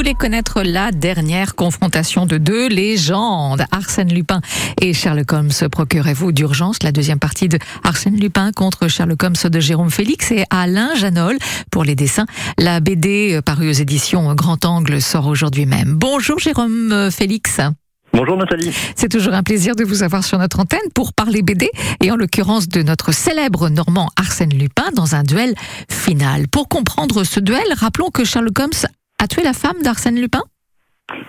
voulez connaître la dernière confrontation de deux légendes, Arsène Lupin et Sherlock Holmes, procurez-vous d'urgence la deuxième partie de Arsène Lupin contre Sherlock Holmes de Jérôme Félix et Alain Janol pour les dessins. La BD euh, parue aux éditions Grand Angle sort aujourd'hui même. Bonjour Jérôme euh, Félix. Bonjour Nathalie. C'est toujours un plaisir de vous avoir sur notre antenne pour parler BD et en l'occurrence de notre célèbre Normand Arsène Lupin dans un duel final. Pour comprendre ce duel, rappelons que Sherlock Holmes a tué la femme d'Arsène Lupin?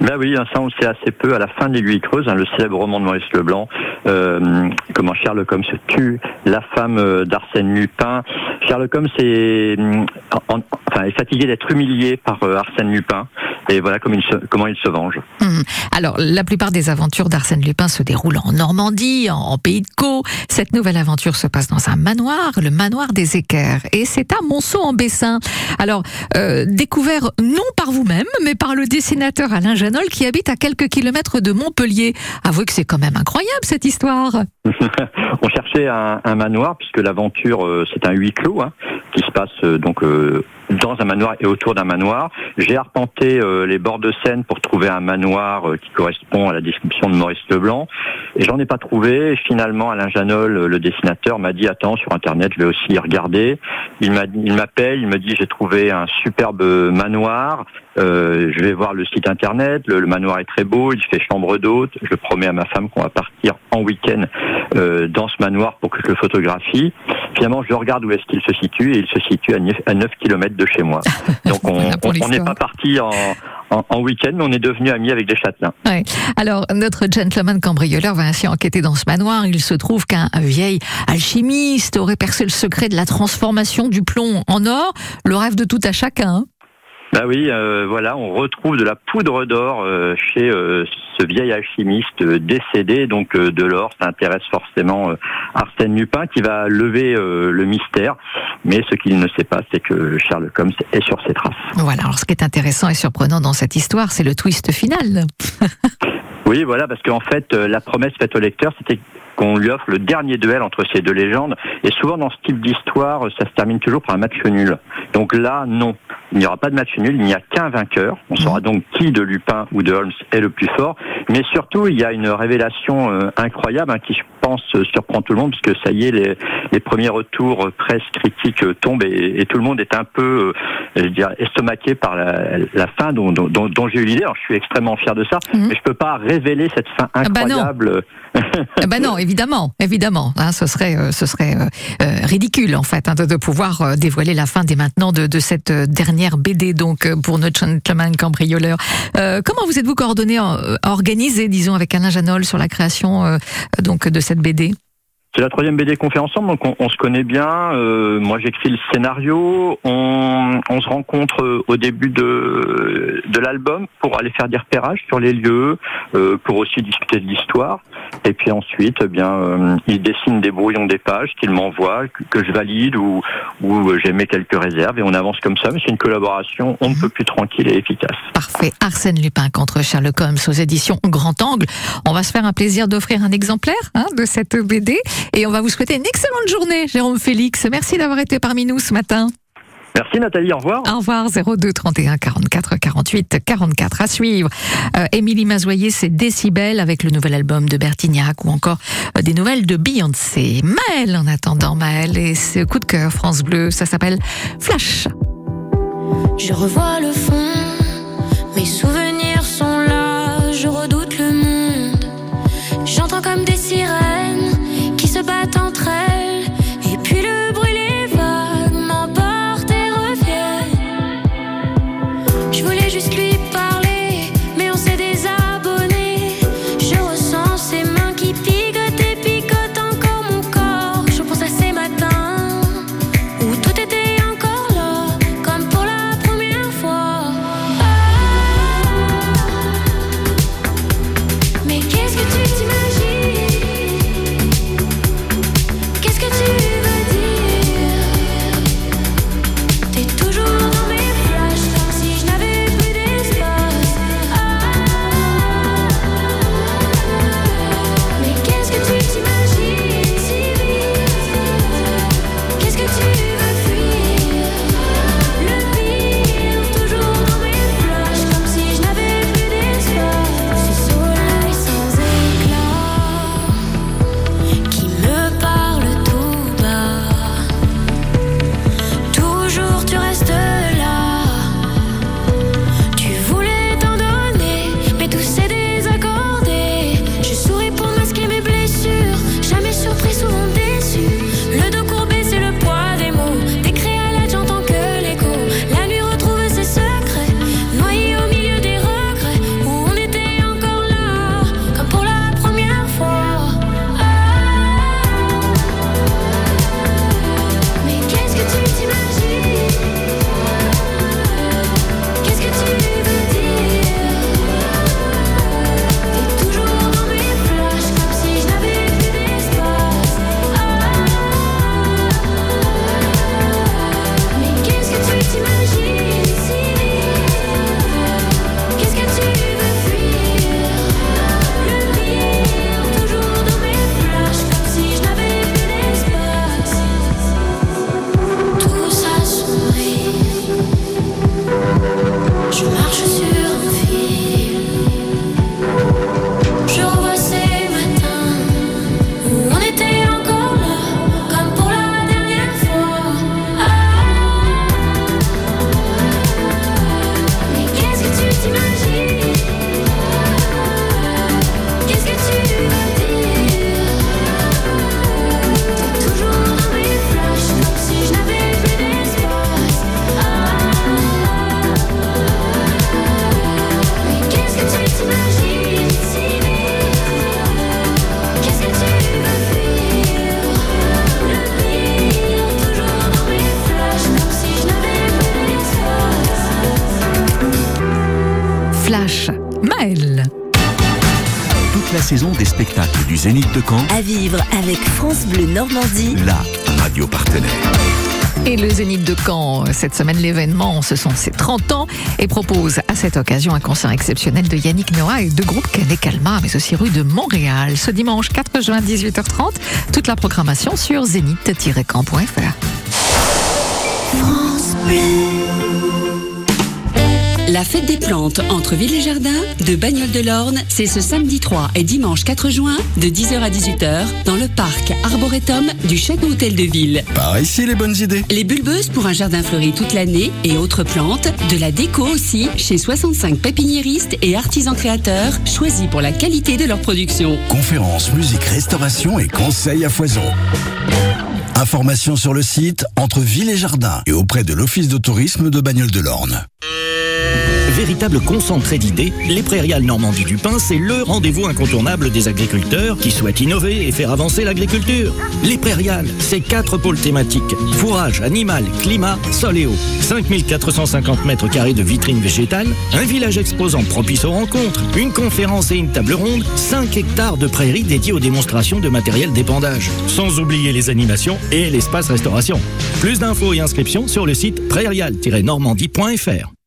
Ben oui, ça on le sait assez peu. À la fin de l'Aiguille Creuse, hein, le célèbre roman de Maurice Leblanc, euh, comment Sherlock Holmes tue la femme euh, d'Arsène Lupin. Sherlock Holmes est, est fatigué d'être humilié par euh, Arsène Lupin. Et voilà comment il se, comment il se venge. Hum. Alors, la plupart des aventures d'Arsène Lupin se déroulent en Normandie, en, pays de Caux. Cette nouvelle aventure se passe dans un manoir, le manoir des Équerres. Et c'est à Monceau-en-Bessin. Alors, euh, découvert non par vous-même, mais par le dessinateur Alain Janol qui habite à quelques kilomètres de Montpellier. Avouez que c'est quand même incroyable cette histoire. On cherchait un, un manoir puisque l'aventure, euh, c'est un huis clos hein, qui se passe euh, donc euh, dans un manoir et autour d'un manoir. J'ai arpenté euh, les bords de Seine pour trouver un manoir qui correspond à la description de Maurice Leblanc. Et j'en ai pas trouvé. Finalement, Alain Janol, le dessinateur, m'a dit attends sur internet, je vais aussi y regarder. Il m'a, il m'appelle, il me dit j'ai trouvé un superbe manoir. Je vais voir le site internet. Le, manoir est très beau. Il fait chambre d'hôte. Je promets à ma femme qu'on va partir en week-end dans ce manoir pour que je le photographie. Finalement, je regarde où est-ce qu'il se situe se situe à 9, à 9 km de chez moi. Donc on n'est pas parti en, en, week-end, mais on est devenu amis avec des châtelains. Ouais. Alors, notre gentleman cambrioleur va ainsi enquêter dans ce manoir. Il se trouve qu'un vieil alchimiste aurait percé le secret de la transformation du plomb en or, le rêve de tout à chacun. Bah oui, euh, voilà, on retrouve de la poudre d'or euh, chez euh, ce vieil alchimiste décédé, donc de l'or, ça intéresse forcément Arsène Lupin qui va lever le mystère. Mais ce qu'il ne sait pas, c'est que Sherlock Holmes est sur ses traces. Voilà, alors ce qui est intéressant et surprenant dans cette histoire, c'est le twist final. oui, voilà, parce qu'en fait, la promesse faite au lecteur, c'était qu'on lui offre le dernier duel entre ces deux légendes. Et souvent, dans ce type d'histoire, ça se termine toujours par un match nul. Donc là, non. Il n'y aura pas de match nul, il n'y a qu'un vainqueur. On saura donc qui de Lupin ou de Holmes est le plus fort. Mais surtout, il y a une révélation euh, incroyable hein, qui, je pense, surprend tout le monde, puisque ça y est, les, les premiers retours euh, presse critiques euh, tombent et, et, tout le monde est un peu, je dire, estomaqué par la, la fin dont, dont, dont j'ai eu l'idée. Alors, je suis extrêmement fier de ça, mhm. mais je peux pas révéler cette fin ah bah incroyable. Ah bah non, évidemment, évidemment. Hein, ce serait, ce serait ridicule, en fait, hein, de, de, pouvoir dévoiler la fin dès maintenant de, de cette dernière BD donc euh, pour notre gentleman cambrioleur. Euh, comment vous êtes-vous coordonné, euh, organisé, disons, avec Alain Janol sur la création donc de cette BD c'est la troisième BD qu'on fait ensemble, donc on, se connaît bien. moi, j'écris le scénario. On, on, se rencontre au début de, de l'album pour aller faire des repérages sur les lieux, pour aussi discuter de l'histoire. Et puis ensuite, eh bien, euh, il dessine des brouillons des pages qu'il m'envoie, que, je valide ou, ou j'émets quelques réserves et on avance comme ça. Mais c'est une collaboration on ne peut plus tranquille et efficace. Parfait. Arsène Lupin contre Sherlock Holmes aux éditions Grand Angle. On va se faire un plaisir d'offrir un exemplaire hein, de cette BD et on va vous souhaiter une excellente journée, Jérôme Félix. Merci d'avoir été parmi nous ce matin. Merci Nathalie, au revoir. Au revoir, 02 31 44 48 44 à suivre. Euh, Émilie Mazoyer, c'est Décibel avec le nouvel album de Bertignac ou encore euh, des nouvelles de Beyoncé. Maëlle en attendant, Maëlle et ce coup de cœur France Bleu, ça s'appelle Flash. Je revois le fond, mes souvenirs sont là, je redoute le monde. J'entends comme des sirènes Maël. Toute la saison des spectacles du Zénith de Caen, À vivre avec France Bleu Normandie. la radio partenaire. Et le Zénith de Caen, cette semaine, l'événement, ce sont ses 30 ans et propose à cette occasion un concert exceptionnel de Yannick Noah et de groupe Canet Calma, mais aussi rue de Montréal. Ce dimanche 4 juin, 18h30, toute la programmation sur zénith-camp.fr. La fête des plantes entre Ville et Jardin de Bagnoles de l'Orne, c'est ce samedi 3 et dimanche 4 juin de 10h à 18h dans le parc Arboretum du Château Hôtel de Ville. Par ici les bonnes idées. Les bulbeuses pour un jardin fleuri toute l'année et autres plantes, de la déco aussi chez 65 pépiniéristes et artisans créateurs choisis pour la qualité de leur production. Conférences, musique, restauration et conseils à foison. Informations sur le site entre Ville et Jardin et auprès de l'Office de tourisme de Bagnoles de l'Orne. Véritable concentré d'idées, les Prairiales Normandie du Pain, c'est le rendez-vous incontournable des agriculteurs qui souhaitent innover et faire avancer l'agriculture. Les Prairiales, c'est quatre pôles thématiques. Fourrage, animal, climat, sol et eau. 5450 mètres carrés de vitrines végétales, un village exposant propice aux rencontres, une conférence et une table ronde, 5 hectares de prairies dédiées aux démonstrations de matériel d'épandage. Sans oublier les animations et l'espace restauration. Plus d'infos et inscriptions sur le site prairial-normandie.fr.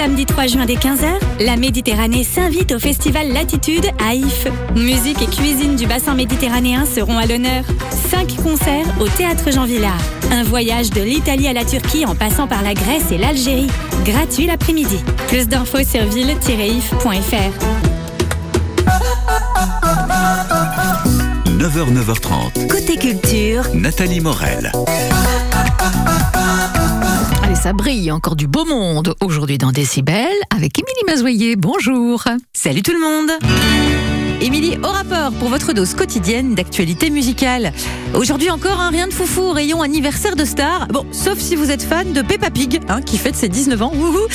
Samedi 3 juin dès 15h, la Méditerranée s'invite au festival Latitude à If. Musique et cuisine du bassin méditerranéen seront à l'honneur. Cinq concerts au théâtre Jean Villard. Un voyage de l'Italie à la Turquie en passant par la Grèce et l'Algérie. Gratuit l'après-midi. Plus d'infos sur ville-if.fr. 9h, 9h30. Côté culture, Nathalie Morel. Ça brille, encore du beau monde aujourd'hui dans Décibel avec Émilie Mazoyer. Bonjour. Salut tout le monde Émilie, au rapport pour votre dose quotidienne d'actualité musicale. Aujourd'hui encore un rien de foufou, rayon anniversaire de star. Bon, sauf si vous êtes fan de Peppa Pig, hein, qui fête ses 19 ans. Wouhou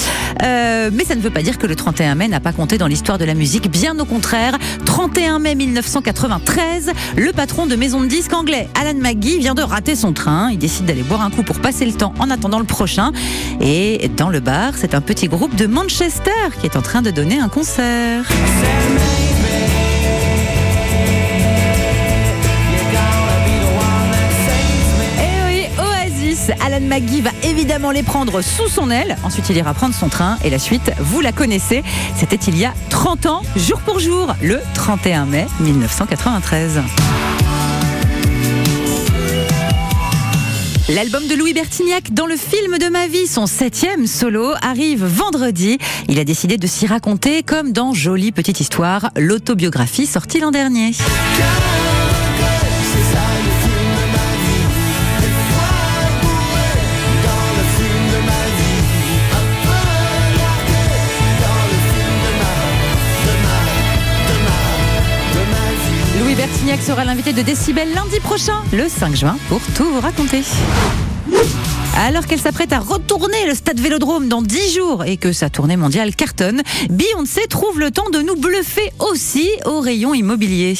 Euh, mais ça ne veut pas dire que le 31 mai n'a pas compté dans l'histoire de la musique. Bien au contraire, 31 mai 1993, le patron de maison de disques anglais, Alan McGee, vient de rater son train. Il décide d'aller boire un coup pour passer le temps en attendant le prochain. Et dans le bar, c'est un petit groupe de Manchester qui est en train de donner un concert. Alan McGee va évidemment les prendre sous son aile. Ensuite, il ira prendre son train et la suite, vous la connaissez. C'était il y a 30 ans, jour pour jour, le 31 mai 1993. L'album de Louis Bertignac dans le film de ma vie, son septième solo, arrive vendredi. Il a décidé de s'y raconter comme dans Jolie Petite Histoire, l'autobiographie sortie l'an dernier. Sera l'invité de Décibel lundi prochain, le 5 juin, pour tout vous raconter. Alors qu'elle s'apprête à retourner le stade Vélodrome dans 10 jours et que sa tournée mondiale cartonne, Beyoncé trouve le temps de nous bluffer aussi au rayon immobilier.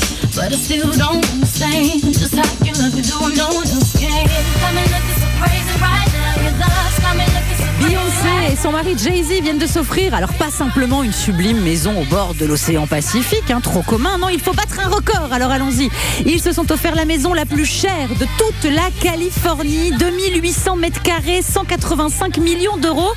Et son mari Jay-Z viennent de s'offrir, alors pas simplement une sublime maison au bord de l'océan Pacifique, hein, trop commun, non, il faut battre un record, alors allons-y. Ils se sont offert la maison la plus chère de toute la Californie, 2800 mètres carrés, 185 millions d'euros.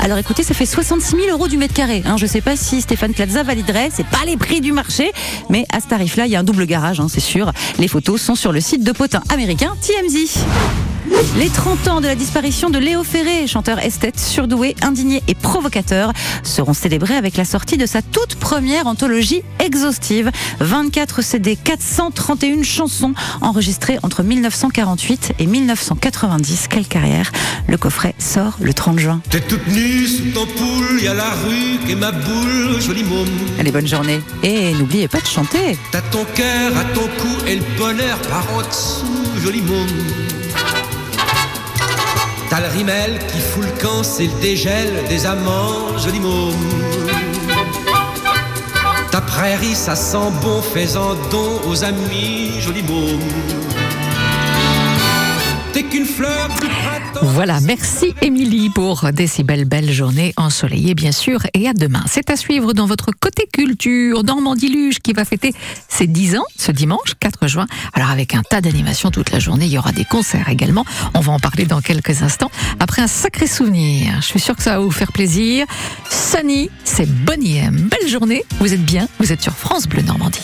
Alors écoutez, ça fait 66 000 euros du mètre carré. Hein. Je sais pas si Stéphane Plaza validerait, c'est pas les prix du marché, mais à ce tarif-là, il y a un double garage, hein, c'est sûr. Les photos sont sur le site de potin américain TMZ. Les 30 ans de la disparition de Léo Ferré, chanteur esthète, surdoué, indigné et provocateur, seront célébrés avec la sortie de sa toute première anthologie exhaustive. 24 CD, 431 chansons enregistrées entre 1948 et 1990. Quelle carrière Le coffret sort le 30 juin. T'es toute nue sous ton poule, y a la rue est ma boule, joli môme. Allez, bonne journée. Et n'oubliez pas de chanter. T'as ton cœur à ton cou et le bonheur par en dessous, joli môme. T'as le qui fout le camp, c'est le dégel des amants, joli. Ta prairie, ça sent bon, fais-en don aux amis, joli môme. T'es qu'une fleur printemps. Voilà, merci Émilie pour des si belles, belles journées ensoleillées, bien sûr, et à demain. C'est à suivre dans votre côté culture, Normandie Luge, qui va fêter ses 10 ans ce dimanche 4 juin. Alors, avec un tas d'animations toute la journée, il y aura des concerts également. On va en parler dans quelques instants. Après un sacré souvenir, je suis sûre que ça va vous faire plaisir. Sunny, c'est Bonnie. Belle journée, vous êtes bien, vous êtes sur France Bleu Normandie.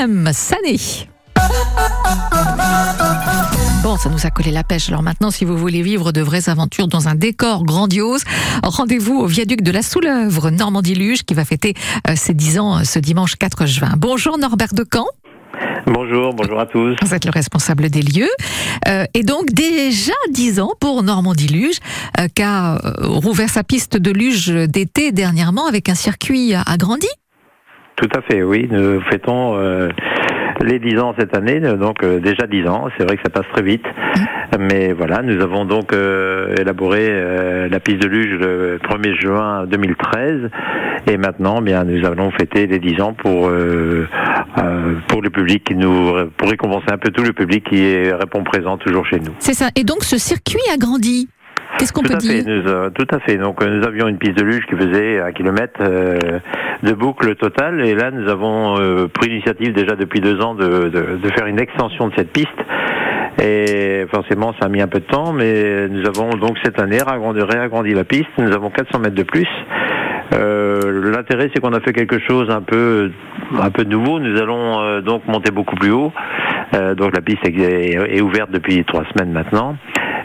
Sunny. Bon, ça nous a collé la pêche. Alors maintenant, si vous voulez vivre de vraies aventures dans un décor grandiose, rendez-vous au viaduc de la Soulèvre, Normandie Luge, qui va fêter euh, ses 10 ans euh, ce dimanche 4 juin. Bonjour Norbert Decamp. Bonjour, bonjour à tous. Vous êtes le responsable des lieux. Euh, et donc, déjà 10 ans pour Normandie Luge, euh, qui a rouvert sa piste de luge d'été dernièrement avec un circuit agrandi. Tout à fait, oui. Nous fêtons euh, les 10 ans cette année, donc euh, déjà 10 ans. C'est vrai que ça passe très vite. Mais voilà, nous avons donc euh, élaboré la piste de luge le 1er juin 2013. Et maintenant, bien, nous allons fêter les 10 ans pour, pour le public, qui nous, pour récompenser un peu tout le public qui répond présent toujours chez nous. C'est ça. Et donc, ce circuit agrandi. Qu'est-ce qu'on tout peut à dire fait, nous, euh, Tout à fait. Donc euh, nous avions une piste de luge qui faisait un kilomètre euh, de boucle totale, et là nous avons euh, pris l'initiative déjà depuis deux ans de, de- de faire une extension de cette piste. Et forcément, ça a mis un peu de temps, mais nous avons donc cette année réagrandi, réagrandi la piste. Nous avons 400 mètres de plus. Euh, L'intérêt, c'est qu'on a fait quelque chose un peu, un peu nouveau. Nous allons euh, donc monter beaucoup plus haut. Euh, donc la piste est, est ouverte depuis trois semaines maintenant.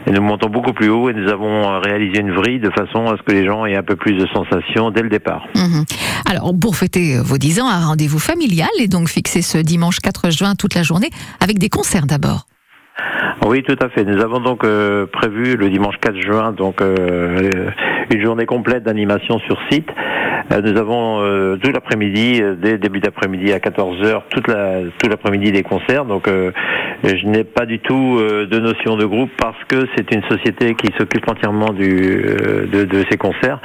Et nous montons beaucoup plus haut et nous avons euh, réalisé une vrille de façon à ce que les gens aient un peu plus de sensations dès le départ. Mhm. Alors, pour fêter vos 10 ans, un rendez-vous familial est donc fixé ce dimanche 4 juin toute la journée avec des concerts d'abord. Oui, tout à fait. Nous avons donc euh, prévu le dimanche 4 juin donc euh, une journée complète d'animation sur site Euh, nous avons euh, tout l'après-midi, euh, dès début d'après-midi à 14h, toute la, tout l'après-midi des concerts. Donc euh, je n'ai pas du tout euh, de notion de groupe parce que c'est une société qui s'occupe entièrement euh, de ces concerts.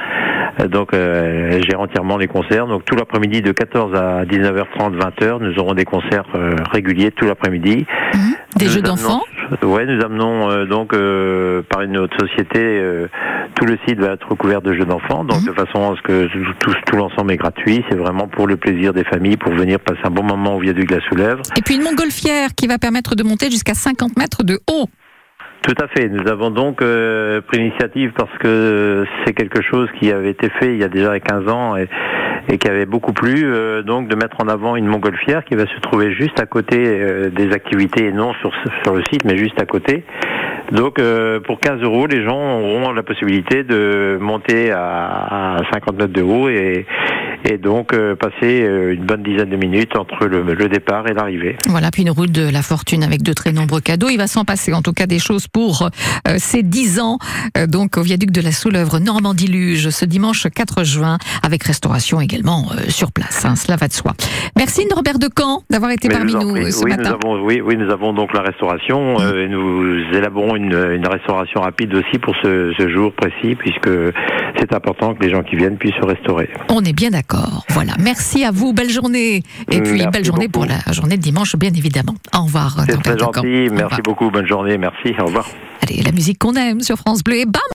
Donc euh, elle gère entièrement les concerts. Donc tout l'après-midi de 14 à 19h30, 20h, nous aurons des concerts euh, réguliers tout l'après-midi. Des Nous jeux d'enfants Ouais, nous amenons euh, donc euh, par une autre société, euh, tout le site va être recouvert de jeux d'enfants, donc de façon à ce que tout, tout, tout l'ensemble est gratuit. C'est vraiment pour le plaisir des familles, pour venir passer un bon moment au viaduc de la Soulèvre. Et puis une montgolfière qui va permettre de monter jusqu'à 50 mètres de haut. Tout à fait. Nous avons donc euh, pris l'initiative parce que c'est quelque chose qui avait été fait il y a déjà 15 ans et, qui avait beaucoup plu, euh, donc de mettre en avant une montgolfière qui va se trouver juste à côté euh, des activités non sur le site, mais juste à côté. Donc euh, pour 15 euros, les gens auront la possibilité de monter à, à 50 mètres de haut et, et donc euh, passer euh, une bonne dizaine de minutes entre le, le départ et l'arrivée. Voilà, puis une route de la fortune avec de très nombreux cadeaux. Il va s'en passer en tout cas des choses pour euh, ces 10 ans, euh, donc au viaduc de la Soulèvre, Normandie-Luge, ce dimanche 4 juin, avec restauration également euh, sur place. hein, cela va de soi. Merci Norbert Decamp d'avoir été Mais parmi nous euh, ce oui, matin. Nous avons, oui, oui, nous avons donc la restauration. euh, et nous élaborons une, une restauration rapide aussi pour ce, ce jour précis, puisque c'est important que les gens qui viennent puissent se restaurer. On est bien d'accord. Voilà. Merci à vous. Belle journée. Et puis, Merci belle journée beaucoup. pour la journée de dimanche, bien évidemment. Au revoir. C'est très gentil. Merci beaucoup. Bonne journée. Merci. Au revoir. Allez, la musique qu'on aime sur France Bleu et bam